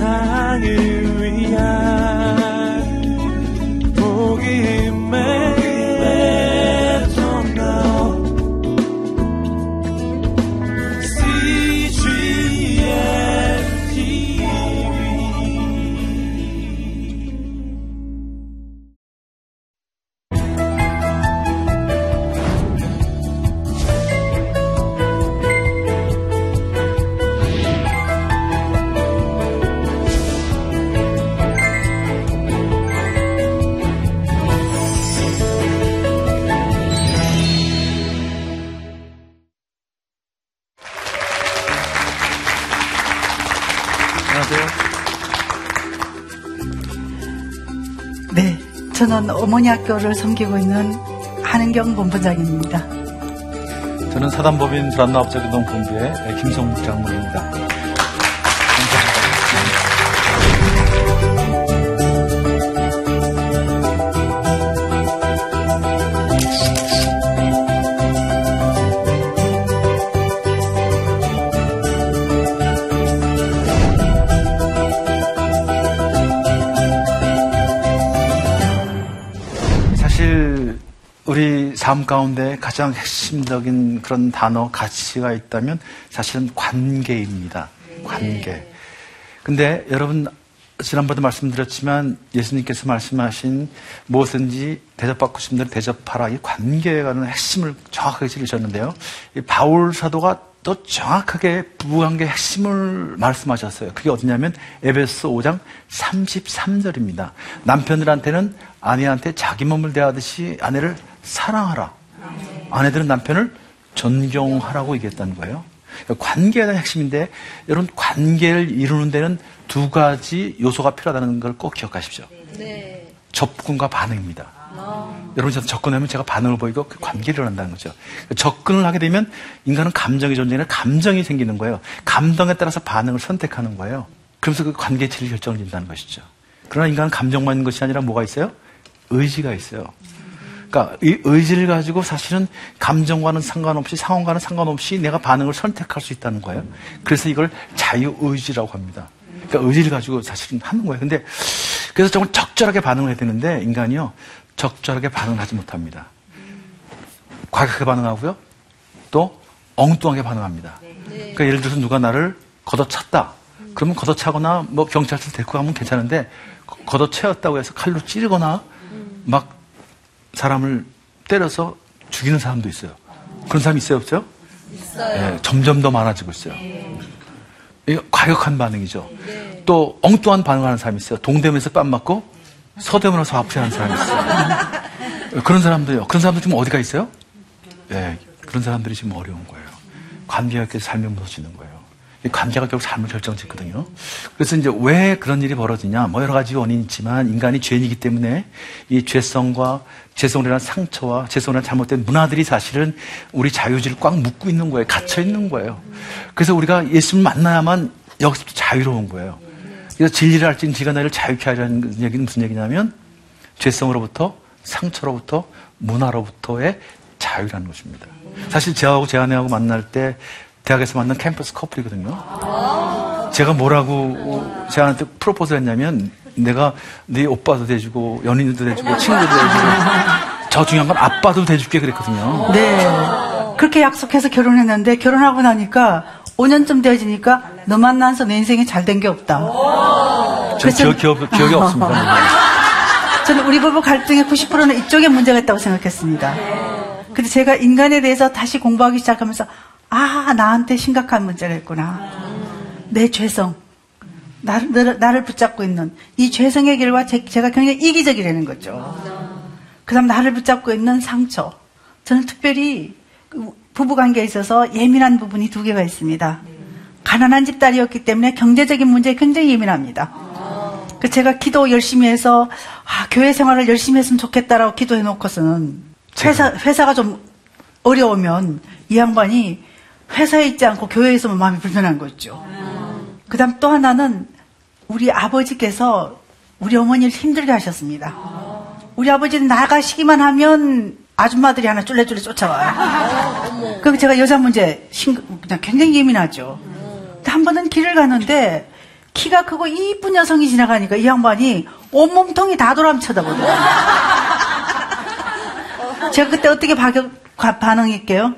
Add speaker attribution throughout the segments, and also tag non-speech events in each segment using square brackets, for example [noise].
Speaker 1: 세상을
Speaker 2: 어머니 학교를 섬기고 있는 한은경 본부장입니다.
Speaker 3: 저는 사단법인 불안나업자교동 본부의 김성국 장로입니다. 삶 가운데 가장 핵심적인 그런 단어, 가치가 있다면 사실은 관계입니다. 관계. 근데 여러분, 지난번에도 말씀드렸지만 예수님께서 말씀하신 무엇든지 대접받고 싶은 대로 대접하라. 이 관계에 관한 핵심을 정확하게 찔리셨는데요. 바울 사도가 또 정확하게 부부관계 핵심을 말씀하셨어요. 그게 어디냐면 에베소 5장 33절입니다. 남편들한테는 아내한테 자기 몸을 대하듯이 아내를 사랑하라. 아내들은 남편을 존경하라고 얘기했다는 거예요. 그러니까 관계에 대한 핵심인데 여러분 관계를 이루는 데는 두 가지 요소가 필요하다는 걸 꼭 기억하십시오. 네. 접근과 반응입니다. 아. 여러분 저한테 접근하면 제가 반응을 보이고 그 관계를 일어난다는 거죠. 접근을 하게 되면 인간은 감정이 존재하는 감정이 생기는 거예요. 감정에 따라서 반응을 선택하는 거예요. 그러면서 그 관계 의 질이 결정을 진다는 것이죠. 그러나 인간은 감정만 있는 것이 아니라 뭐가 있어요? 의지가 있어요. 그러니까 이 의지를 가지고 사실은 감정과는 상관없이 상황과는 상관없이 내가 반응을 선택할 수 있다는 거예요. 그래서 이걸 자유 의지라고 합니다. 그러니까 의지를 가지고 사실은 하는 거예요. 근데 그래서 정말 적절하게 반응을 해야 되는데 인간이요 적절하게 반응을 하지 못합니다. 과격하게 반응하고요. 또 엉뚱하게 반응합니다. 그러니까 예를 들어서 누가 나를 걷어찼다. 그러면 걷어차거나 뭐 경찰서 데리고 가면 괜찮은데 걷어채웠다고 해서 칼로 찌르거나 막 사람을 때려서 죽이는 사람도 있어요. 그런 사람이 있어요, 없어요?
Speaker 4: 있어요. 네,
Speaker 3: 점점 더 많아지고 있어요. 이거 과격한 반응이죠. 네. 또 엉뚱한 반응하는 사람이 있어요. 동대문에서 뺨 맞고 서대문에서 아프하는 사람이 있어요. [laughs] 그런 사람도요. 그런 사람들 지금 어디가 있어요? 네, 그런 사람들이 지금 어려운 거예요. 관계가 이렇게 삶에 무너지는 거예요. 관계가 결국 삶을 결정짓거든요. 그래서 이제 왜 그런 일이 벌어지냐? 뭐 여러 가지 원인이 있지만 인간이 죄인이기 때문에 이 죄성과 죄성이라는 상처와 죄성이라는 잘못된 문화들이 사실은 우리 자유지를 꽉 묶고 있는 거예요. 갇혀 있는 거예요. 그래서 우리가 예수를 만나야만 여기서부터 자유로운 거예요. 그래서 진리를 알수 있는 지가 나를 자유케 하려는 얘기는 무슨 얘기냐면 죄성으로부터 상처로부터 문화로부터의 자유라는 것입니다. 사실 제하고 제 아내하고 만날 때 대학에서 만난 캠퍼스 커플이거든요. 제가 뭐라고 제한테 프로포즈를 했냐면 내가 네 오빠도 돼주고 연인도 돼주고 친구도 돼주고 저 중요한 건 아빠도 돼줄게 그랬거든요.
Speaker 2: 네. 그렇게 약속해서 결혼했는데 결혼하고 나니까 5년쯤 되어지니까 너 만나서 내 인생에 잘된 게 없다.
Speaker 3: 전 기억, 기억, 기억이 없습니다. [laughs]
Speaker 2: 저는 우리 부부 갈등의 90%는 이쪽에 문제가 있다고 생각했습니다. 근데 제가 인간에 대해서 다시 공부하기 시작하면서 아, 나한테 심각한 문제가 있구나. 내 죄성. 나를, 나를 붙잡고 있는 이 죄성의 길과 제, 가 굉장히 이기적이라는 거죠. 그 다음 나를 붙잡고 있는 상처. 저는 특별히 그 부부관계에 있어서 예민한 부분이 두 개가 있습니다. 가난한 집딸이었기 때문에 경제적인 문제에 굉장히 예민합니다. 그 제가 기도 열심히 해서 아, 교회 생활을 열심히 했으면 좋겠다라고 기도해 놓고서는 회사, 회사가 좀 어려우면 이 양반이 회사에 있지 않고 교회에 있으면 마음이 불편한 거죠. 그 다음 또 하나는 우리 아버지께서 우리 어머니를 힘들게 하셨습니다. 우리 아버지는 나가시기만 하면 아줌마들이 하나 쫄래쫄래 쫓아와요. 그럼 제가 여자 문제 그냥 굉장히 예민하죠. 한 번은 길을 가는데 키가 크고 이쁜 여성이 지나가니까 이 양반이 온몸통이 다 돌아면 쳐다보더라고요. 제가 그때 어떻게 반응할게요?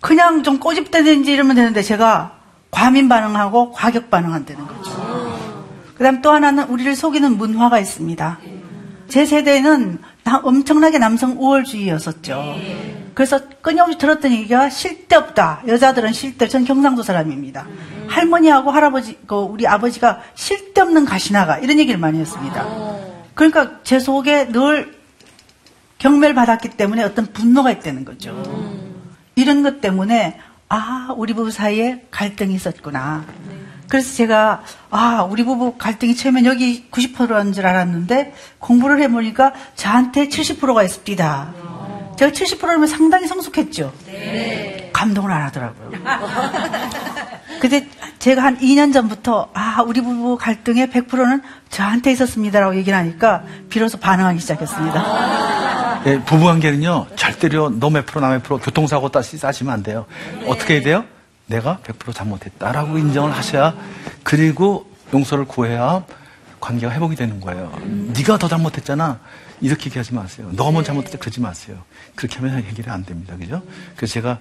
Speaker 2: 그냥 좀 꼬집대든지 이러면 되는데 제가 과민 반응하고 과격 반응한다는 거죠. 그 다음 또 하나는 우리를 속이는 문화가 있습니다. 제 세대는 나- 엄청나게 남성 우월주의였었죠. 그래서 끊임없이 들었던 얘기가 쓸데없다. 여자들은 쓸데, 전 경상도 사람입니다. 할머니하고 할아버지, 그 우리 아버지가 쓸데없는 가시나가 이런 얘기를 많이 했습니다. 그러니까 제 속에 늘 경매를 받았기 때문에 어떤 분노가 있다는 거죠. 이런 것 때문에 아 우리 부부 사이에 갈등이 있었구나. 그래서 제가 아 우리 부부 갈등이 처음엔 여기 90%인 줄 알았는데 공부를 해보니까 저한테 70%가 있습니다. 제가 70%면 상당히 성숙했죠. 감동을 안 하더라고요. [laughs] 근데 제가 한 2년 전부터 아 우리 부부 갈등의 100%는 저한테 있었습니다라고 얘기를 하니까 비로소 반응하기 시작했습니다.
Speaker 3: 예, 부부관계는요, 절대로 너 몇 프로, 나 몇 프로, 교통사고 따시 싸시면 안 돼요. 어떻게 해야 돼요? 내가 100% 잘못했다라고 인정을 하셔야, 그리고 용서를 구해야 관계가 회복이 되는 거예요. 네가 더 잘못했잖아. 이렇게 얘기하지 마세요. 너만 잘못했다 그러지 마세요. 그렇게 하면 해결이 안 됩니다. 그죠? 그래서 제가,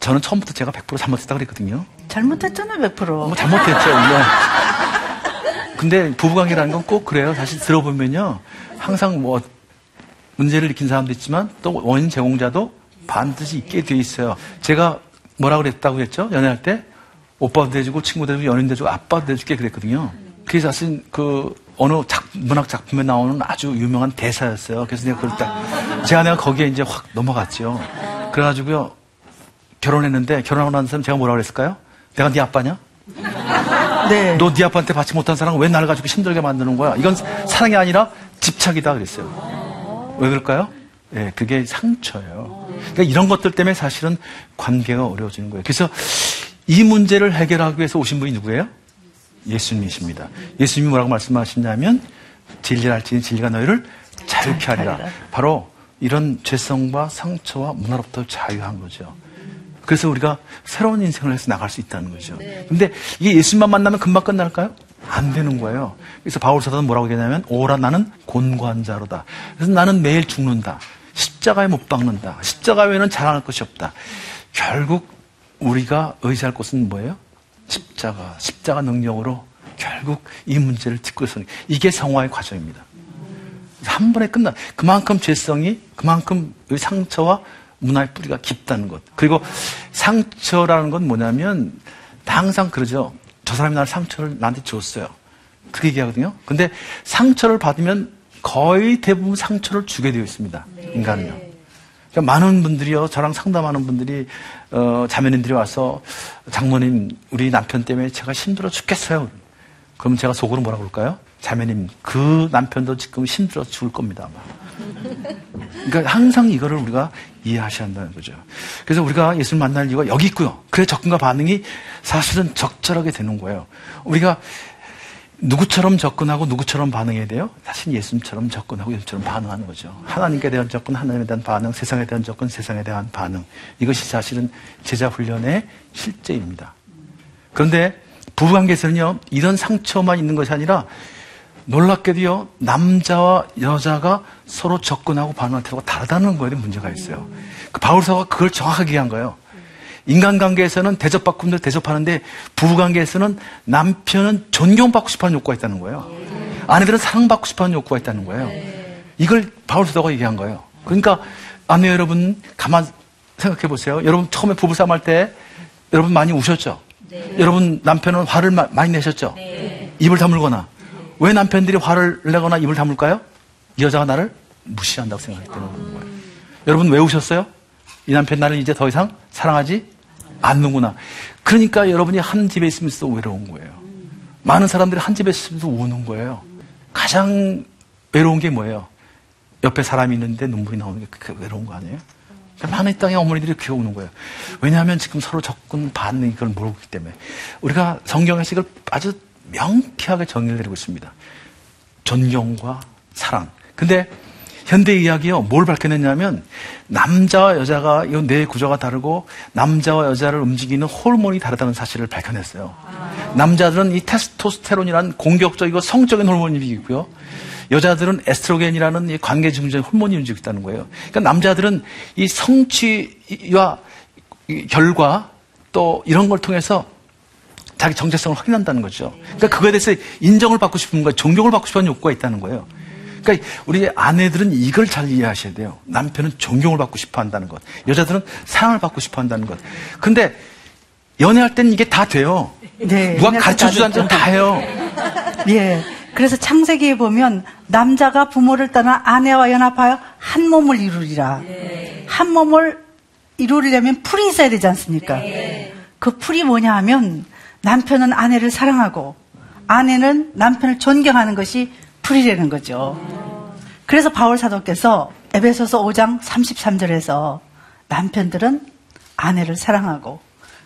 Speaker 3: 저는 처음부터 제가 100% 잘못했다 그랬거든요.
Speaker 2: 잘못했잖아요 100%.
Speaker 3: 뭐 잘못했죠, 물론. 근데 부부관계라는 건 꼭 그래요. 사실 들어보면요. 항상 뭐 문제를 일으킨 사람도 있지만 또 원인 제공자도 반드시 있게 돼 있어요. 제가 뭐라 그랬다고 했죠? 연애할 때 오빠도 돼주고 친구도 돼주고 연인도 돼주고 아빠도 돼줄게 그랬거든요. 그게 사실 그 어느 작, 문학 작품에 나오는 아주 유명한 대사였어요. 그래서 내가 그럴 때 제가 내가 거기에 이제 확 넘어갔죠. 그래가지고요 결혼했는데 결혼하고 난 사람 제가 뭐라 그랬을까요? 내가 네 아빠냐?
Speaker 2: 네.
Speaker 3: 너 네 아빠한테 받지 못한 사람은 왜 나를 가지고 힘들게 만드는 거야? 이건 사랑이 아니라 집착이다 그랬어요. 왜 그럴까요? 예, 그게 상처예요. 그러니까 이런 것들 때문에 사실은 관계가 어려워지는 거예요. 그래서 이 문제를 해결하기 위해서 오신 분이 누구예요? 예수님이십니다. 예수님이 뭐라고 말씀하시냐면 진리를 알지니 진리가 너희를 자유케 하리라. 바로 이런 죄성과 상처와 문화로부터 자유한 거죠. 그래서 우리가 새로운 인생을 해서 나갈 수 있다는 거죠. 근데 이게 예수님만 만나면 금방 끝날까요? 안 되는 거예요. 그래서 바울 사도는 뭐라고 얘기하냐면 오라 나는 곤고한자로다. 그래서 나는 매일 죽는다. 십자가에 못 박는다. 십자가 외에는 자랑할 것이 없다. 결국 우리가 의지할 곳은 뭐예요? 십자가, 십자가 능력으로 결국 이 문제를 딛고 있는 이게 성화의 과정입니다. 한 번에 끝나. 그만큼 죄성이, 그만큼 이 상처와 문화의 뿌리가 깊다는 것. 그리고 상처라는 건 뭐냐면, 나 항상 그러죠. 저 사람이 나를 상처를 나한테 줬어요. 그렇게 얘기하거든요. 근데 상처를 받으면 거의 대부분 상처를 주게 되어 있습니다. 인간은요. 그러니까 많은 분들이요, 저랑 상담하는 분들이, 어, 자매님들이 와서, 장모님, 우리 남편 때문에 제가 힘들어 죽겠어요. 그럼 제가 속으로 뭐라 그럴까요? 자매님, 그 남편도 지금 힘들어 죽을 겁니다, 아마. 그러니까 항상 이거를 우리가 이해하셔야 한다는 거죠. 그래서 우리가 예수를 만날 이유가 여기 있고요. 그의 접근과 반응이 사실은 적절하게 되는 거예요. 우리가 누구처럼 접근하고 누구처럼 반응해야 돼요? 사실 예수님처럼 접근하고 예수님처럼 반응하는 거죠. 하나님께 대한 접근, 하나님에 대한 반응, 세상에 대한 접근, 세상에 대한 반응. 이것이 사실은 제자 훈련의 실제입니다. 그런데 부부관계에서는요, 이런 상처만 있는 것이 아니라 놀랍게도요, 남자와 여자가 서로 접근하고 반응할 태도가 다르다는 거에 문제가 있어요. 그 바울사가 그걸 정확하게 얘기한 거예요. 인간관계에서는 대접받고 있는 대접하는데 부부관계에서는 남편은 존경받고 싶어하는 욕구가 있다는 거예요. 아내들은 사랑받고 싶어하는 욕구가 있다는 거예요. 이걸 바울사가 얘기한 거예요. 그러니까 아내 여러분 가만 생각해 보세요. 여러분 처음에 부부싸움 할 때 여러분 많이 우셨죠? 여러분 남편은 화를 마- 많이 내셨죠? 입을 다물거나 왜 남편들이 화를 내거나 입을 다물까요? 이 여자가 나를 무시한다고 생각했기 때문에 그런 거예요. 여러분 왜 우셨어요? 이 남편 나를 이제 더 이상 사랑하지 않는구나. 그러니까 여러분이 한 집에 있으면서 외로운 거예요. 많은 사람들이 한 집에 있으면서 우는 거예요. 가장 외로운 게 뭐예요? 옆에 사람이 있는데 눈물이 나오는 게 그게 외로운 거 아니에요? 그러니까 많은 땅의 어머니들이 그렇게 우는 거예요. 왜냐하면 지금 서로 접근 반응 이걸 모르기 때문에. 우리가 성경에서 이걸 아주 명쾌하게 정의를 내리고 있습니다. 존경과 사랑. 근데 현대 의학이요, 뭘 밝혀냈냐면, 남자와 여자가, 이 뇌 구조가 다르고, 남자와 여자를 움직이는 호르몬이 다르다는 사실을 밝혀냈어요. 남자들은 이 테스토스테론이라는 공격적이고 성적인 호르몬이 움직이고요. 여자들은 에스트로겐이라는 이 관계 증후적인 호르몬이 움직이고 있다는 거예요. 그러니까 남자들은 이 성취와 이 결과 또 이런 걸 통해서 자기 정체성을 확인한다는 거죠. 그러니까 그거에 대해서 인정을 받고 싶은 거예요. 존경을 받고 싶은 욕구가 있다는 거예요. 그러니까 우리 아내들은 이걸 잘 이해하셔야 돼요. 남편은 존경을 받고 싶어 한다는 것. 여자들은 사랑을 받고 싶어 한다는 것. 근데 연애할 때는 이게 다 돼요.
Speaker 2: 네,
Speaker 3: 누가 가르쳐
Speaker 2: 때
Speaker 3: 주지 않다 해요. [laughs]
Speaker 2: 예. 그래서 창세기에 보면 남자가 부모를 떠나 아내와 연합하여 한 몸을 이루리라. 한 몸을 이루려면 풀이 있어야 되지 않습니까? 그 풀이 뭐냐 하면 남편은 아내를 사랑하고 아내는 남편을 존경하는 것이 풀이라는 거죠. 그래서 바울 사도께서 에베소서 5장 33절에서 남편들은 아내를 사랑하고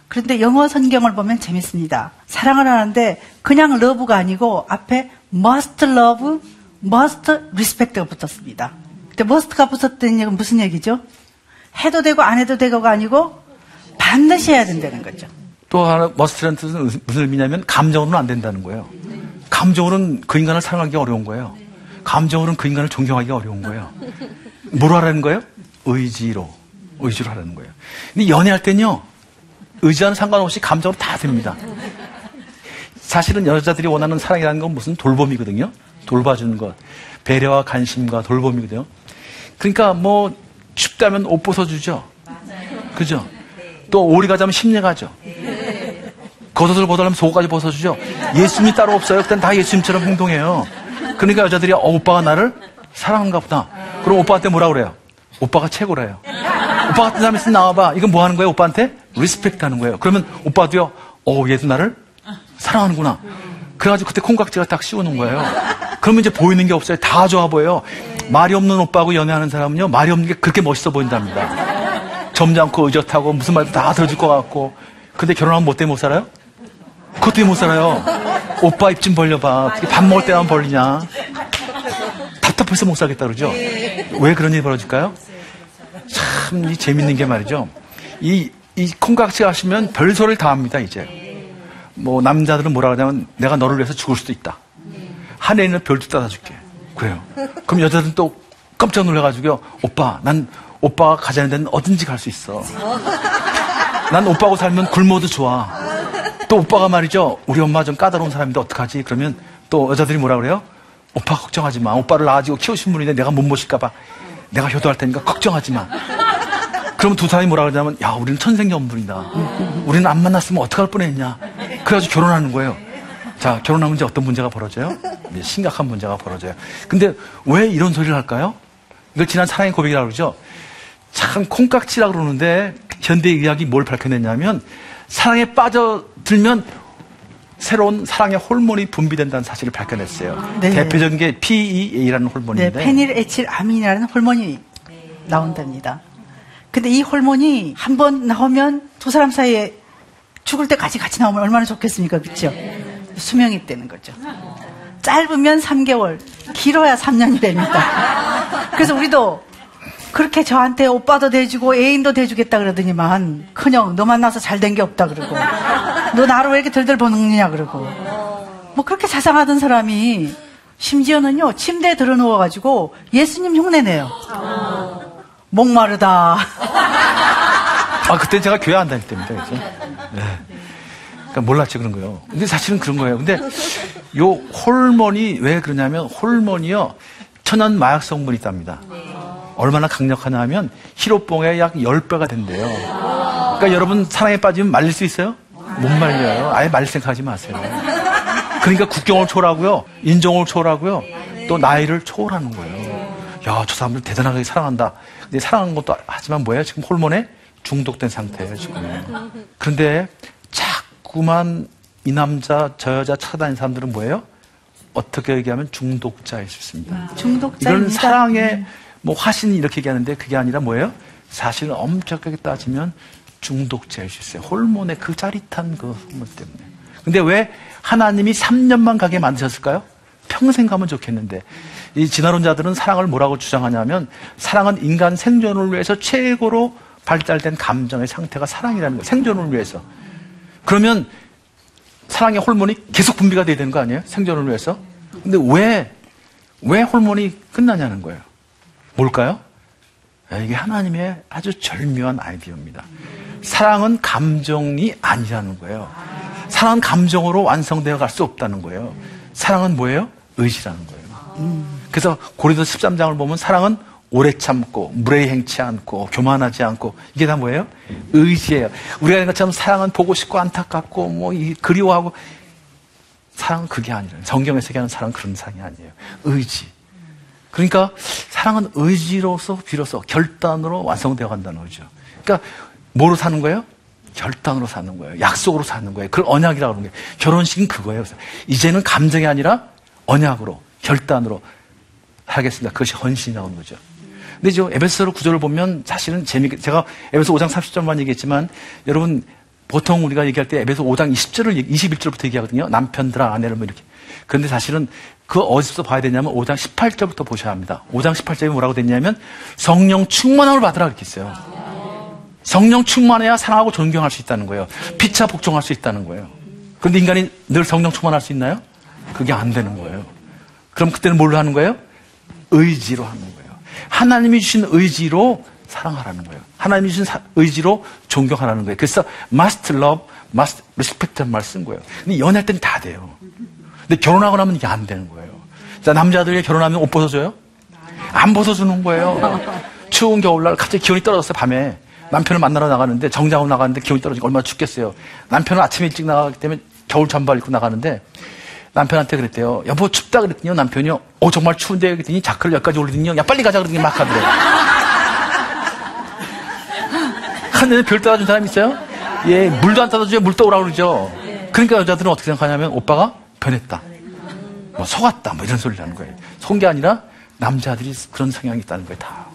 Speaker 2: 그런데 영어 성경을 보면 재밌습니다. 사랑을 하는데 그냥 love가 아니고 앞에 must love, must respect가 붙었습니다. 근데 must가 붙었다는 얘기는 무슨 얘기죠? 해도 되고 안 해도 되고가 아니고 반드시 해야 된다는 거죠.
Speaker 3: 또 하나 머스트라는 뜻은 무슨 의미냐면 감정으로는 안 된다는 거예요. 감정으로는 그 인간을 사랑하기 어려운 거예요. 감정으로는 그 인간을 존경하기 어려운 거예요. 뭐로 하라는 거예요? 의지로. 의지로 하라는 거예요. 근데 연애할 땐요, 의지와는 상관없이 감정으로 다 됩니다. 사실은 여자들이 원하는 사랑이라는 건 무슨 돌봄이거든요. 돌봐주는 것. 배려와 관심과 돌봄이거든요. 그러니까 뭐 춥다면 옷 벗어주죠. 그죠? 또 오리 가자면 심리 가죠. 겉옷을 벗으려면 속옷까지 벗어주죠. 예수님이 따로 없어요. 그땐 다 예수님처럼 행동해요. 그러니까 여자들이 어, 오빠가 나를 사랑한가 보다. 그럼 오빠한테 뭐라 그래요? 오빠가 최고래요. 오빠 같은 사람 있으면 나와봐. 이건 뭐 하는 거예요? 오빠한테? respect 하는 거예요. 그러면 오빠도요, 어, 얘도 나를 사랑하는구나. 그래가지고 그때 콩깍지가 딱 씌우는 거예요. 그러면 이제 보이는 게 없어요. 다 좋아 보여요. 말이 없는 오빠하고 연애하는 사람은요, 말이 없는 게 그렇게 멋있어 보인답니다. 점잖고 의젓하고 무슨 말도 다 들어줄 것 같고. 근데 결혼하면 뭐 때문에 못 살아요? 그것 때문에 못 살아요. 오빠 입 좀 벌려봐. 어떻게 밥 먹을 때만 벌리냐. 답답해서 못 살겠다 그러죠. 왜 그런 일이 벌어질까요? 참, 이 재밌는 게 말이죠. 이, 이 콩깍지 하시면 별소리를 다 합니다, 이제. 뭐, 남자들은 뭐라 그러냐면, 내가 너를 위해서 죽을 수도 있다. 하늘에는 별도 따다 줄게. 그래요. 그럼 여자들은 또 깜짝 놀라가지고요. 오빠, 난 오빠가 가자는 데는 어딘지 갈 수 있어. 난 오빠하고 살면 굶어도 좋아. 또 오빠가 말이죠. 우리 엄마 좀 까다로운 사람인데 어떡하지? 그러면 또 여자들이 뭐라 그래요? 오빠 걱정하지 마. 오빠를 낳아지고 키우신 분인데 내가 못 모실까봐 내가 효도할 테니까 걱정하지 마. 그러면 두 사람이 뭐라 그러냐면 야 우리는 천생연분이다. 우리는 안 만났으면 어떡할 뻔했냐. 그래가지고 결혼하는 거예요. 자 결혼하면 이제 어떤 문제가 벌어져요? 심각한 문제가 벌어져요. 근데 왜 이런 소리를 할까요? 이걸 지난 사랑의 고백이라고 그러죠. 참 콩깍지라고 그러는데 현대 의학이 뭘 밝혀냈냐면 사랑에 빠져들면 새로운 사랑의 호르몬이 분비된다는 사실을 밝혀냈어요.
Speaker 2: 네.
Speaker 3: 대표적인 게 PEA라는
Speaker 2: 네,
Speaker 3: 호르몬인데
Speaker 2: 페닐에틸아민이라는 호르몬이 나온답니다. 근데 이 호르몬이 한 번 나오면 두 사람 사이에 죽을 때까지 같이 나오면 얼마나 좋겠습니까? 그렇죠? 수명이 되는 거죠. 짧으면 3개월, 길어야 3년이 됩니다. 그래서 우리도 그렇게 저한테 오빠도 대주고 애인도 대주겠다 그러더니만 그냥 너 만나서 잘 된 게 없다 그러고 너 나를 왜 이렇게 들들 보느냐 그러고 뭐 그렇게 자상하던 사람이 심지어는요 침대에 들어 누워가지고 예수님 흉내내요. 목마르다.
Speaker 3: 아 그때 제가 교회 안 다닐 때입니다. 그래서 네. 그러니까 몰랐지 그런 거예요. 근데 사실은 그런 거예요. 근데 요 호르몬이 왜 그러냐면 호르몬이요 천연 마약 성분이 있답니다. 얼마나 강력하냐 하면 히로뽕의 약 10배가 된대요. 그러니까 여러분 사랑에 빠지면 말릴 수 있어요? 못 말려요. 아예 말릴 생각하지 마세요. 그러니까 국경을 초월하고요. 인종을 초월하고요. 또 나이를 초월하는 거예요. 야, 저 사람들 대단하게 사랑한다. 근데 사랑하는 것도 하지만 뭐예요? 지금 호르몬에 중독된 상태예요, 지금. 그런데 자꾸만 이 남자, 저 여자 찾아다니는 사람들은 뭐예요? 어떻게 얘기하면 중독자일 수 있습니다. 이건
Speaker 2: 중독자입니다.
Speaker 3: 사랑의 뭐 화신이 이렇게 얘기하는데 그게 아니라 뭐예요? 사실은 엄격하게 따지면 중독자일 수 있어요. 호르몬의 그 짜릿한 그 호르몬 때문에. 근데 왜 하나님이 3년만 가게 만드셨을까요? 평생 가면 좋겠는데. 이 진화론자들은 사랑을 뭐라고 주장하냐면 사랑은 인간 생존을 위해서 최고로 발달된 감정의 상태가 사랑이라는 거예요. 생존을 위해서. 그러면 사랑의 호르몬이 계속 분비가 돼야 되는 거 아니에요? 생존을 위해서. 근데 왜, 왜 호르몬이 끝나냐는 거예요. 뭘까요? 아, 이게 하나님의 아주 절묘한 아이디어입니다. 사랑은 감정이 아니라는 거예요. 사랑은 감정으로 완성되어 갈 수 없다는 거예요. 사랑은 뭐예요? 의지라는 거예요. 그래서 고린도 13장을 보면 사랑은 오래 참고 물에 행치 않고 교만하지 않고 이게 다 뭐예요? 의지예요. 우리가 하는 것처럼 사랑은 보고 싶고 안타깝고 뭐 그리워하고 사랑은 그게 아니라 성경에서 얘기하는 사랑은 그런 사랑이 아니에요. 의지. 그러니까 사랑은 의지로서 비로소 결단으로 완성되어 간다는 거죠. 그러니까 뭐로 사는 거예요? 결단으로 사는 거예요. 약속으로 사는 거예요. 그걸 언약이라고 하는 거예요. 결혼식은 그거예요. 이제는 감정이 아니라 언약으로, 결단으로 하겠습니다. 그것이 헌신이 나오는 거죠. 근데 저 에베소서 구절을 보면 사실은 재미있게, 제가 에베소 5장 30절만 얘기했지만 여러분 보통 우리가 얘기할 때 에베소 5장 20절을, 21절부터 얘기하거든요. 남편들아, 아내를 뭐 이렇게. 그런데 사실은 그 어디서 봐야 되냐면 5장 18절부터 보셔야 합니다. 5장 18절이 뭐라고 됐냐면 성령 충만함을 받으라 이렇게 있어요. 성령 충만해야 사랑하고 존경할 수 있다는 거예요. 피차 복종할 수 있다는 거예요. 그런데 인간이 늘 성령 충만할 수 있나요? 그게 안 되는 거예요. 그럼 그때는 뭘로 하는 거예요? 의지로 하는 거예요. 하나님이 주신 의지로 사랑하라는 거예요. 하나님이 주신 사, 의지로 존경하라는 거예요. 그래서 must love, must respect라는 말을 쓴 거예요. 근데 연애할 때는 다 돼요. 근데 결혼하고 나면 이게 안 되는 거예요. 자, 남자들이 결혼하면 옷 벗어줘요? 안 벗어주는 거예요. 추운 겨울날 갑자기 기온이 떨어졌어요, 밤에. 남편을 만나러 나가는데 정장으로 나가는데 기온이 떨어지고 얼마나 춥겠어요. 남편은 아침에 일찍 나가기 때문에 겨울 잠바 입고 나가는데 남편한테 그랬대요. 여보 춥다 그랬더니 남편이요. 어 정말 추운데 그랬더니 자크를 여기까지 올리더니요. 야 빨리 가자 그러더니 막 가더래요. 하늘에 별 따라준 사람 있어요? 예, 물도 안 따라줘요. 물 떠오라 그러죠. 그러니까 여자들은 어떻게 생각하냐면 오빠가 변했다. 뭐 속았다. 뭐 이런 소리를 하는 거예요. 속은 게 아니라 남자들이 그런 성향이 있다는 거예요. 다.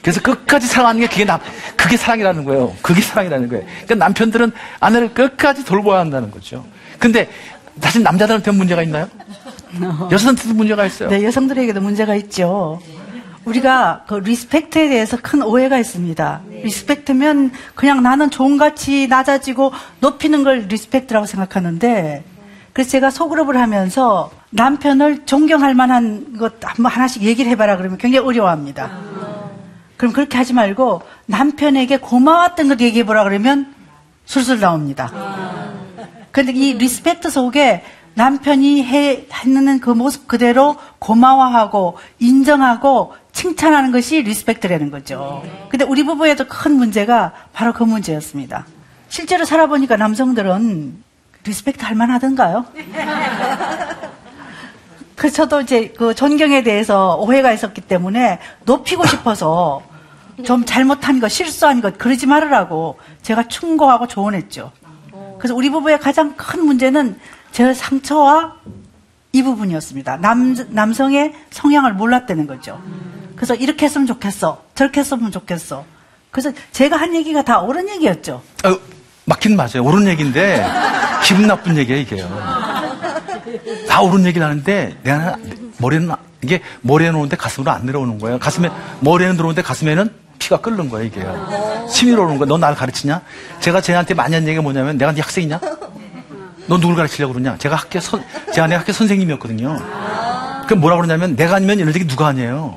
Speaker 3: 그래서 끝까지 사랑하는 게 그게 남, 그게 사랑이라는 거예요. 그게 사랑이라는 거예요. 그러니까 남편들은 아내를 끝까지 돌봐야 한다는 거죠. 근데 사실 남자들한테 문제가 있나요? 여성한테도 문제가 있어요.
Speaker 2: 네, 여성들에게도 문제가 있죠. 우리가 그 respect에 대해서 큰 오해가 있습니다. respect면 그냥 나는 종과 같이 낮아지고 높이는 걸 respect라고 생각하는데 그래서 제가 소그룹을 하면서 남편을 존경할 만한 것 한번 하나씩 얘기를 해봐라 그러면 굉장히 어려워합니다. 그럼 그렇게 하지 말고 남편에게 고마웠던 걸 얘기해보라 그러면 술술 나옵니다. 근데 이 respect 속에 남편이 해, 했는 그 모습 그대로 고마워하고 인정하고 칭찬하는 것이 respect라는 거죠. 근데 우리 부부에도 큰 문제가 바로 그 문제였습니다. 실제로 살아보니까 남성들은 respect 할 만하던가요? [laughs] 그래서 저도 이제 그 존경에 대해서 오해가 있었기 때문에 높이고 싶어서 좀 잘못한 것, 실수한 것, 그러지 말으라고 제가 충고하고 조언했죠. 그래서 우리 부부의 가장 큰 문제는 제 상처와 이 부분이었습니다. 남, 남성의 성향을 몰랐다는 거죠. 그래서 이렇게 했으면 좋겠어. 저렇게 했으면 좋겠어. 그래서 제가 한 얘기가 다 옳은 얘기였죠.
Speaker 3: 어, 맞긴 맞아요. 옳은 얘기인데 기분 나쁜 얘기야 이게요. 다 옳은 얘기를 하는데 내가 머리는 이게 머리에 놓는데 가슴으로 안 내려오는 거예요. 가슴에 머리에는 들어오는데 가슴에는 피가 끓는 거예요 이게요. 심의로 오는 거야. 너 나를 가르치냐? 제가 쟤한테 많이 한 얘기가 뭐냐면 내가 네 학생이냐? 너 누굴 가르치려고 그러냐? 제가 학교 선, 제가 내 학교 선생님이었거든요. 그럼 뭐라 그러냐면 내가 아니면 이런 얘기 누가 하냐요.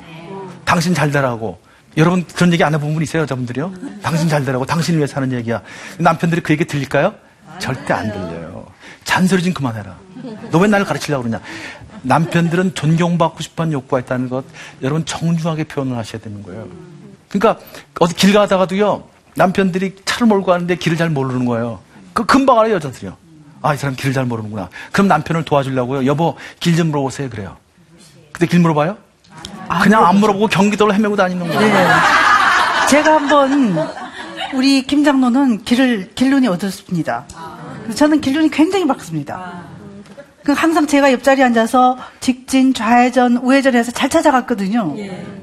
Speaker 3: 당신 잘 되라고. 여러분 그런 얘기 안 해본 분 있어요, 여자분들이요? 당신 잘 되라고, 당신을 위해서 하는 얘기야. 남편들이 그 얘기 들릴까요? 절대 안 들려요. 잔소리 좀 그만해라. 너 왜 나를 가르치려고 그러냐? 남편들은 존경받고 싶어하는 욕구가 있다는 것, 여러분 정중하게 표현을 하셔야 되는 거예요. 그러니까 어디 길 가다가도요, 남편들이 차를 몰고 가는데 길을 잘 모르는 거예요. 그 금방 알아요, 여자들이요. 아, 이 사람 길을 잘 모르는구나. 그럼 남편을 도와주려고요. 여보, 길 좀 물어보세요. 그래요. 근데 길 물어봐요? 그냥 안 물어보고 경기도를 헤매고 다니는 거예요.
Speaker 2: 네. 제가 한번 우리 김 장로는 길을 길눈이 얻었습니다. 그래서 저는 길눈이 굉장히 밝습니다. 그 항상 제가 옆자리에 앉아서 직진, 좌회전, 우회전 해서 잘 찾아갔거든요.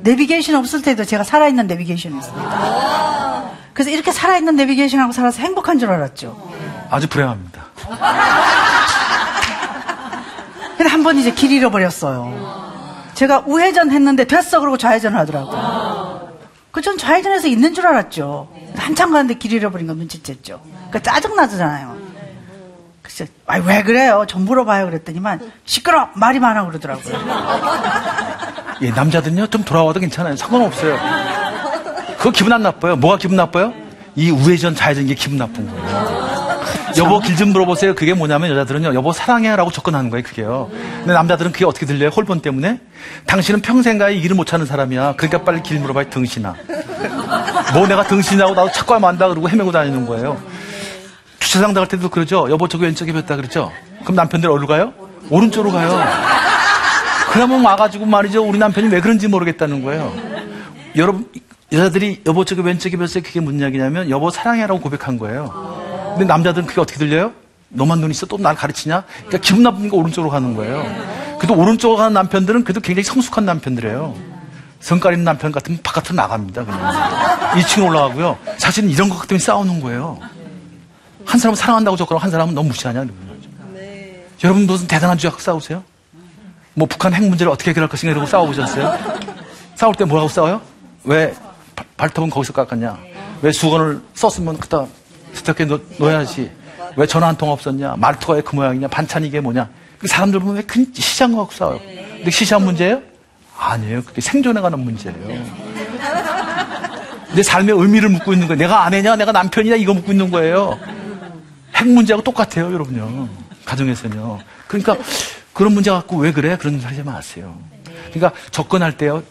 Speaker 2: 내비게이션 없을 때도 제가 살아있는 내비게이션이 있습니다. 그래서 이렇게 살아있는 내비게이션하고 살아서 행복한 줄 알았죠.
Speaker 3: 아주 불행합니다. [laughs]
Speaker 2: 근데 한 번 이제 길 잃어버렸어요. 제가 우회전 했는데 됐어 그러고 좌회전을 하더라고요. 그전 좌회전해서 있는 줄 알았죠. 한참 가는데 길 잃어버린 거 눈치챘죠. 그러니까 짜증나잖아요. 글쎄, 아이, 왜 그래요? 좀 물어봐요. 그랬더니만, 시끄러! 말이 많아 그러더라고요.
Speaker 3: 예, 남자들은요, 좀 돌아와도 괜찮아요. 상관없어요. 그거 기분 안 나빠요. 뭐가 기분 나빠요? 이 우회전, 좌회전 게 기분 나쁜 거예요. 여보 길 좀 물어보세요. 그게 뭐냐면 여자들은요, 여보 사랑해라고 접근하는 거예요, 그게요. 근데 남자들은 그게 어떻게 들려요? 홀본 때문에? 당신은 평생 가에 일을 못 찾는 사람이야. 그러니까 빨리 길 물어봐요, 등신아. 뭐 내가 등신이라고 나도 착과 만다 그러고 헤매고 다니는 거예요. 주차장 나갈 때도 그러죠. 여보 저기 왼쪽에 폈다 그랬죠. 그럼 남편들 어디로 가요? 오른쪽으로 가요. 그러면 와가지고 말이죠. 우리 남편이 왜 그런지 모르겠다는 거예요. 여러분, 여자들이 여보 저기 왼쪽에 폈어요. 그게 무슨 이야기냐면 여보 사랑해라고 고백한 거예요. 근데 남자들은 그게 어떻게 들려요? 너만 눈 있어? 또 날 가르치냐? 그러니까 기분 나쁘니까 오른쪽으로 가는 거예요. 그래도 오른쪽으로 가는 남편들은 그래도 굉장히 성숙한 남편들이에요. 성깔 있는 남편 같으면 바깥으로 나갑니다. 그냥. 2층 올라가고요. 사실은 이런 것 때문에 싸우는 거예요. 한 사람은 사랑한다고 접근하고 한 사람은 너무 무시하냐. 이러는 거죠. 여러분 무슨 대단한 주약 싸우세요? 뭐 북한 핵 문제를 어떻게 해결할 것인가 이러고 싸워보셨어요? 싸울 때 뭐라고 싸워요? 왜 발- 발톱은 거기서 깎았냐? 왜 수건을 썼으면 그다 놓- 놓아야지? 왜 전화 한 통 없었냐? 말투가 왜 그 모양이냐? 반찬이 이게 뭐냐? 그 사람들 보면 왜 그 시장 갖고 싸워요? 근데 시장 문제예요? 아니에요. 그게 생존에 관한 문제예요. 내 삶의 의미를 묻고 있는 거예요. 내가 아내냐, 내가 남편이냐, 이거 묻고 있는 거예요. 핵 문제하고 똑같아요, 여러분요. 가정에서는요. 그러니까 그런 문제 갖고 왜 그래? 그런 소리 하지 마세요. 그러니까 접근할 때요.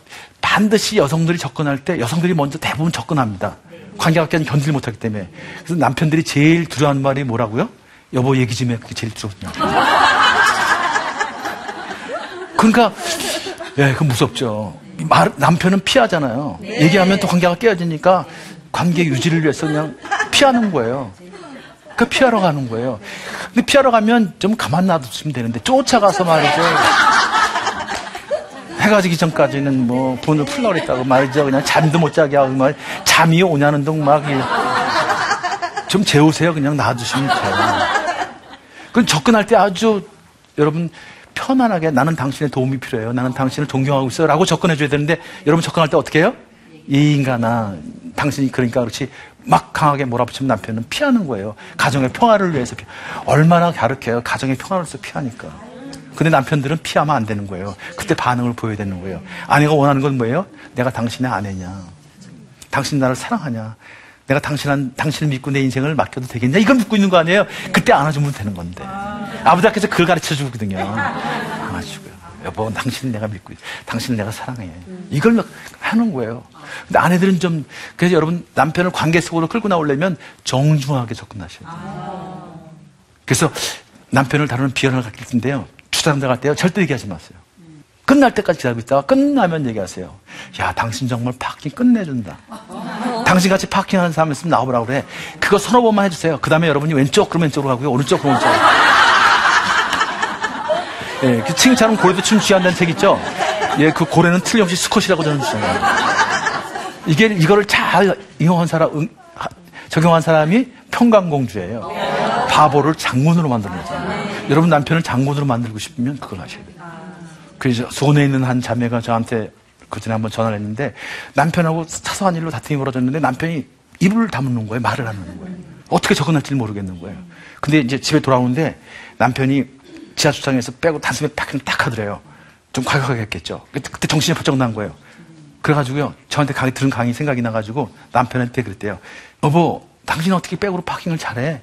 Speaker 3: 반드시 여성들이 접근할 때 여성들이 먼저 대부분 접근합니다. 관계관계는 견디지 못하기 때문에. 그래서 남편들이 제일 두려워하는 말이 뭐라고요? 여보 얘기 좀 해. 그게 제일 두렵냐. 그러니까 예, 그 무섭죠. 말, 남편은 피하잖아요. 얘기하면 또 관계가 깨어지니까 관계 유지를 위해서 그냥 피하는 거예요. 그 피하러 가는 거예요. 근데 피하러 가면 좀 가만 놔두시면 되는데 쫓아가서 말이죠. [laughs] 해가 지기 전까지는 뭐 돈을 풀려고 그랬다고 말이죠. 그냥 잠도 못 자게 하고 막 잠이 오냐는 둥막좀 재우세요. 그냥 놔두시면 돼요. 그건 접근할 때 아주 여러분 편안하게 나는 당신의 도움이 필요해요. 나는 당신을 존경하고 있어요. 라고 접근해줘야 되는데 여러분 접근할 때 어떻게 해요? 이 인간아, 당신이 그러니까 그렇지 막 강하게 몰아붙이면 남편은 피하는 거예요. 가정의 평화를 위해서 피- 얼마나 가르쳐요. 가정의 평화를 위해서 피하니까. 근데 남편들은 피하면 안 되는 거예요. 그때 반응을 보여야 되는 거예요. 아내가 원하는 건 뭐예요? 내가 당신의 아내냐? 당신 나를 사랑하냐? 내가 당신, 당신을 믿고 내 인생을 맡겨도 되겠냐? 이걸 묻고 있는 거 아니에요? 그때 안아주면 되는 건데. 아버지께서 그걸 가르쳐 주거든요. 여보, 당신을 내가 믿고, 있- 당신을 내가 사랑해. 이걸 하는 거예요. 근데 아내들은 좀, 그래서 여러분, 남편을 관계 속으로 끌고 나오려면 정중하게 접근하셔야 돼요. 그래서 남편을 다루는 비열을 갖길 텐데요. 주차장 들어갈 때요. 절대 얘기하지 마세요. 끝날 때까지 기다리고 있다가 끝나면 얘기하세요. 야, 당신 정말 파킹 끝내준다. 당신같이 파킹하는 사람 있으면 나와보라고 그래. 그거 서너 번만 해주세요. 그 다음에 여러분이 왼쪽 그러면 왼쪽으로 가고요. 오른쪽 그러면 오른쪽. 예, 그 칭찬은 고래도 춤 취한다는 책 있죠? 예, 그 고래는 틀림없이 스컷이라고 저는 주잖아요. 이게, 이거를 잘 이용한 사람, 응, 하- 적용한 사람이 평강공주예요. 바보를 장군으로 만들어내잖아요. 여러분 남편을 장군으로 만들고 싶으면 그걸 하셔야 돼요. 그래서 손에 있는 한 자매가 저한테 그 전에 한번 전화를 했는데 남편하고 사소한 일로 다툼이 벌어졌는데 남편이 입을 다무는 거예요. 말을 안 하는 거예요. 어떻게 접근할지 모르겠는 거예요. 근데 이제 집에 돌아오는데 남편이 지하주차장에서 빼고 단숨에 팍딱 하더래요. 좀 과격하게 했겠죠. 그때, 정신이 번쩍 난 거예요. 그래가지고요. 저한테 강의, 들은 강의 생각이 나가지고 남편한테 그랬대요. 여보, 당신 어떻게 백으로 파킹을 잘해?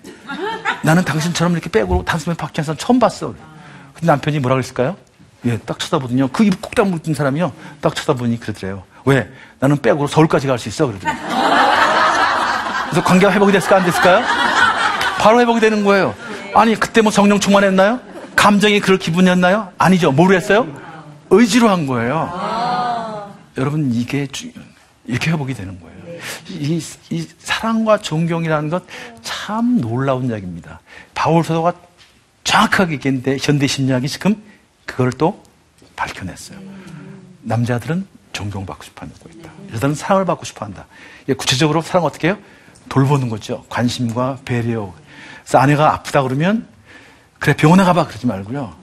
Speaker 3: 나는 당신처럼 이렇게 백으로 단숨에 파킹한 사람 처음 봤어. 근데 남편이 뭐라 그랬을까요? 예, 딱 쳐다보더니요. 그입꼭 다물던 사람이요. 딱 쳐다보니 그러더래요. 왜? 나는 백으로 서울까지 갈 수 있어. 그러더래요. 그래서 관계가 회복이 됐을까, 안 됐을까요? 바로 회복이 되는 거예요. 아니, 그때 뭐 성령 충만했나요? 감정이 그럴 기분이었나요? 아니죠. 했어요? 의지로 한 거예요. 여러분, 이게 주- 이렇게 회복이 되는 거예요. 이, 이 사랑과 존경이라는 것 참 놀라운 이야기입니다. 바울 사도가 정확하게 얘기했는데 현대 심리학이 지금 그걸 또 밝혀냈어요. 남자들은 존경받고 싶어 하는 거 있다. 여자들은 사랑을 받고 싶어 한다. 예, 구체적으로 사랑 어떻게 해요? 돌보는 거죠. 관심과 배려. 그래서 아내가 아프다 그러면 그래 병원에 가봐 그러지 말고요.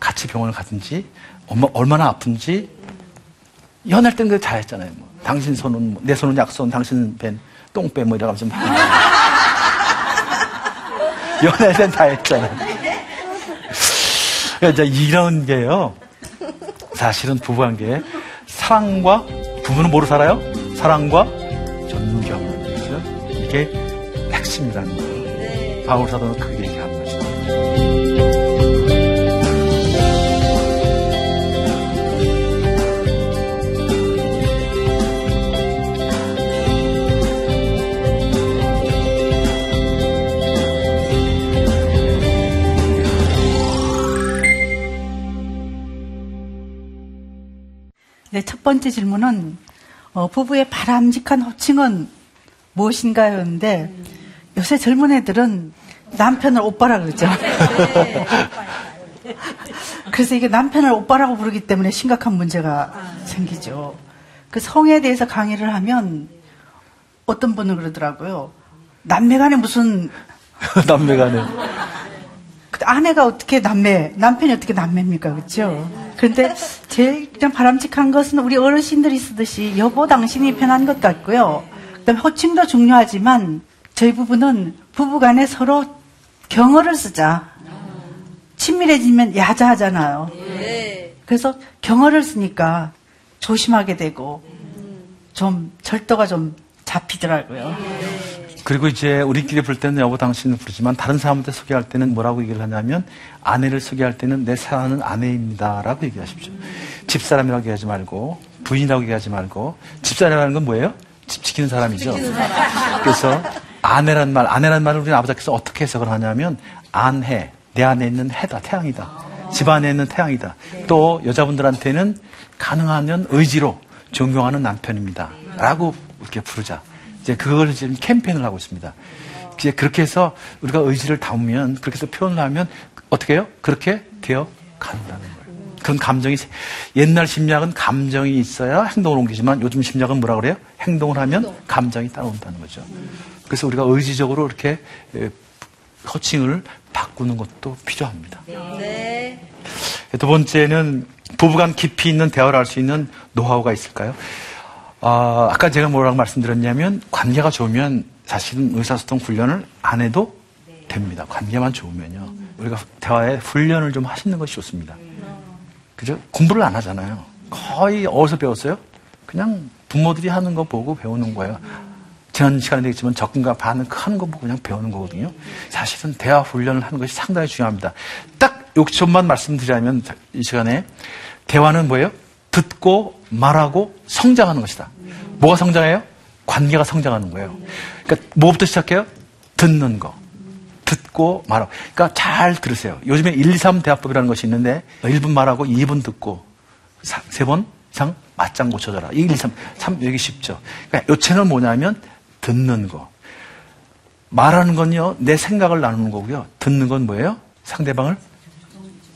Speaker 3: 같이 병원을 가든지 엄마 얼마나 아픈지 연애할 때는 그다 했잖아요. 뭐. 당신 손은 뭐, 내 손은 약손, 당신 벤 똥배 뭐 이러면서 막. [laughs] 연애할 때는 다 했잖아요. 그러니까 이제 이런 게요. 사실은 부부관계에 사랑과 부부는 뭐로 살아요? 사랑과 존경. 이게 핵심이라는 거예요. 바울 사도는 그게 얘기하는 거죠.
Speaker 2: 네, 첫 번째 질문은 어, 부부의 바람직한 호칭은 무엇인가요였는데 요새 젊은 애들은 남편을 오빠라 그러죠. [laughs] 그래서 이게 남편을 오빠라고 부르기 때문에 심각한 문제가 생기죠. 그 성에 대해서 강의를 하면 어떤 분은 그러더라고요. 남매 간에 무슨 [laughs]
Speaker 3: 남매 간에.
Speaker 2: 그 아내가 어떻게 남매, 남편이 어떻게 남매입니까? 그렇죠? 그런데 제일 그냥 바람직한 것은 우리 어르신들이 쓰듯이 여보 당신이 편한 것 같고요. 그다음에 호칭도 중요하지만 저희 부부는 부부간에 서로 경어를 쓰자. 친밀해지면 야자하잖아요. 그래서 경어를 쓰니까 조심하게 되고 좀 절도가 좀 잡히더라고요.
Speaker 3: 그리고 이제 우리끼리 부를 때는 여보 당신을 부르지만 다른 사람한테 소개할 때는 뭐라고 얘기를 하냐면 아내를 소개할 때는 내 사랑하는 아내입니다라고 얘기하십시오. 집사람이라고 얘기하지 말고 부인이라고 얘기하지 말고 집사람이라는 건 뭐예요? 집 지키는 사람이죠. 그래서 아내란 말, 아내란 말을 우리 아버지께서 어떻게 해석을 하냐면 안해, 내 안에 있는 해다, 태양이다. 집 안에 있는 태양이다. 또 여자분들한테는 가능하면 의지로 존경하는 남편입니다. 라고 이렇게 부르자. 이제 그걸 지금 캠페인을 하고 있습니다. 이제 그렇게 해서 우리가 의지를 담으면 그렇게 해서 표현을 하면 어떻게 해요? 그렇게 되어 간다는 거예요. 그런 감정이 옛날 심리학은 감정이 있어야 행동을 옮기지만 요즘 심리학은 뭐라 그래요? 행동을 하면 감정이 따라온다는 거죠. 그래서 우리가 의지적으로 이렇게 호칭을 바꾸는 것도 필요합니다. 두 번째는 부부간 깊이 있는 대화를 할 수 있는 노하우가 있을까요? 아, 아까 제가 뭐라고 말씀드렸냐면 관계가 좋으면 사실은 의사소통 훈련을 안 해도 됩니다. 관계만 좋으면요. 우리가 대화에 훈련을 좀 하시는 것이 좋습니다. 그죠? 공부를 안 하잖아요. 거의 어디서 배웠어요? 그냥 부모들이 하는 거 보고 배우는 거예요. 지난 시간에 되겠지만 접근과 반응 하는 거 보고 그냥 배우는 거거든요. 사실은 대화 훈련을 하는 것이 상당히 중요합니다. 딱 욕점만 말씀드리자면 이 시간에 대화는 뭐예요? 듣고 말하고 성장하는 것이다. 뭐가 성장해요? 관계가 성장하는 거예요. 그러니까 뭐부터 시작해요? 듣는 거. 듣고 말하고. 그러니까 잘 들으세요. 요즘에 1, 2, 3 대화법이라는 것이 있는데 1분 말하고 2분 듣고 3번 이상 맞장구 쳐줘라. 1, 2, 3. 참 여기 쉽죠. 그러니까 요 채널 뭐냐면 듣는 거. 말하는 건요, 내 생각을 나누는 거고요. 듣는 건 뭐예요? 상대방을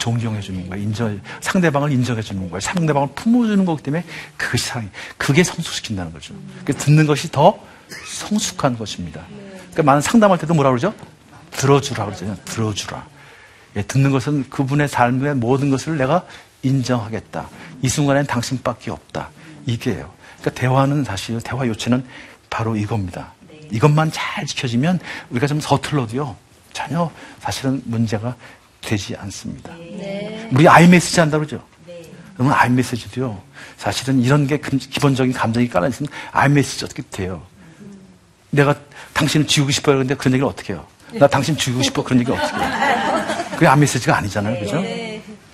Speaker 3: 존경해 주는 거예요. 인정, 상대방을 인정해 주는 거예요. 상대방을 품어주는 거기 때문에 그것이 사랑이, 그게 성숙시킨다는 거죠. 그래서 듣는 것이 더 성숙한 것입니다. 그러니까 많은 상담할 때도 뭐라 그러죠? 들어주라 그러잖아요. 들어주라. 예, 듣는 것은 그분의 삶의 모든 것을 내가 인정하겠다. 이 순간엔 당신밖에 없다. 이게요. 그러니까 대화는 사실, 대화 요체는 바로 이겁니다. 이것만 잘 지켜지면 우리가 좀 서툴러도요. 전혀 사실은 문제가 되지 않습니다. 네. 우리 아이메시지 한다고 그러죠? 네. 그러면 아이메시지도요. 사실은 이런 게 기본적인 감정이 깔아있으면 아이메시지 어떻게 돼요? 내가 당신을 지우고 싶어요. 그런데 그런 얘기를 어떻게 해요? 나 당신 죽이고 싶어. 그런 얘기 어떻게 해요? [laughs] 그게 아메시지가 아니잖아요. 그죠?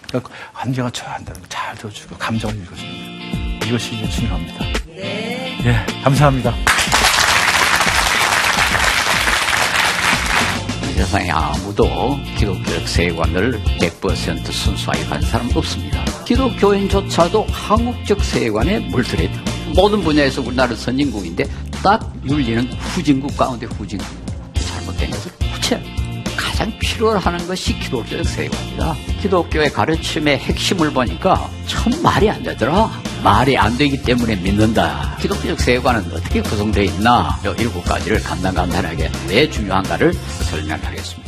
Speaker 3: 그러니까 관계가 좋아야 한다는 거 잘 들어주고 감정을 읽어주는 거. 이것이 중요합니다. 네. 예, 감사합니다.
Speaker 4: 세상에 아무도 기독교적 세관을 100% 순수하게 간 사람 없습니다. 기독교인조차도 한국적 세관에 물들어 있다. 모든 분야에서 우리나라 선진국인데 딱 윤리는 후진국 가운데 후진국. 잘못된 것을 구체 가장 필요로 하는 것이 기독교적 세관이다. 기독교의 가르침의 핵심을 보니까 참 말이 안 되더라. 말이 안 되기 때문에 믿는다. 기독교적 세관은 어떻게 구성되어 있나? 이 일곱 가지를 간단간단하게 왜 중요한가를 설명하겠습니다.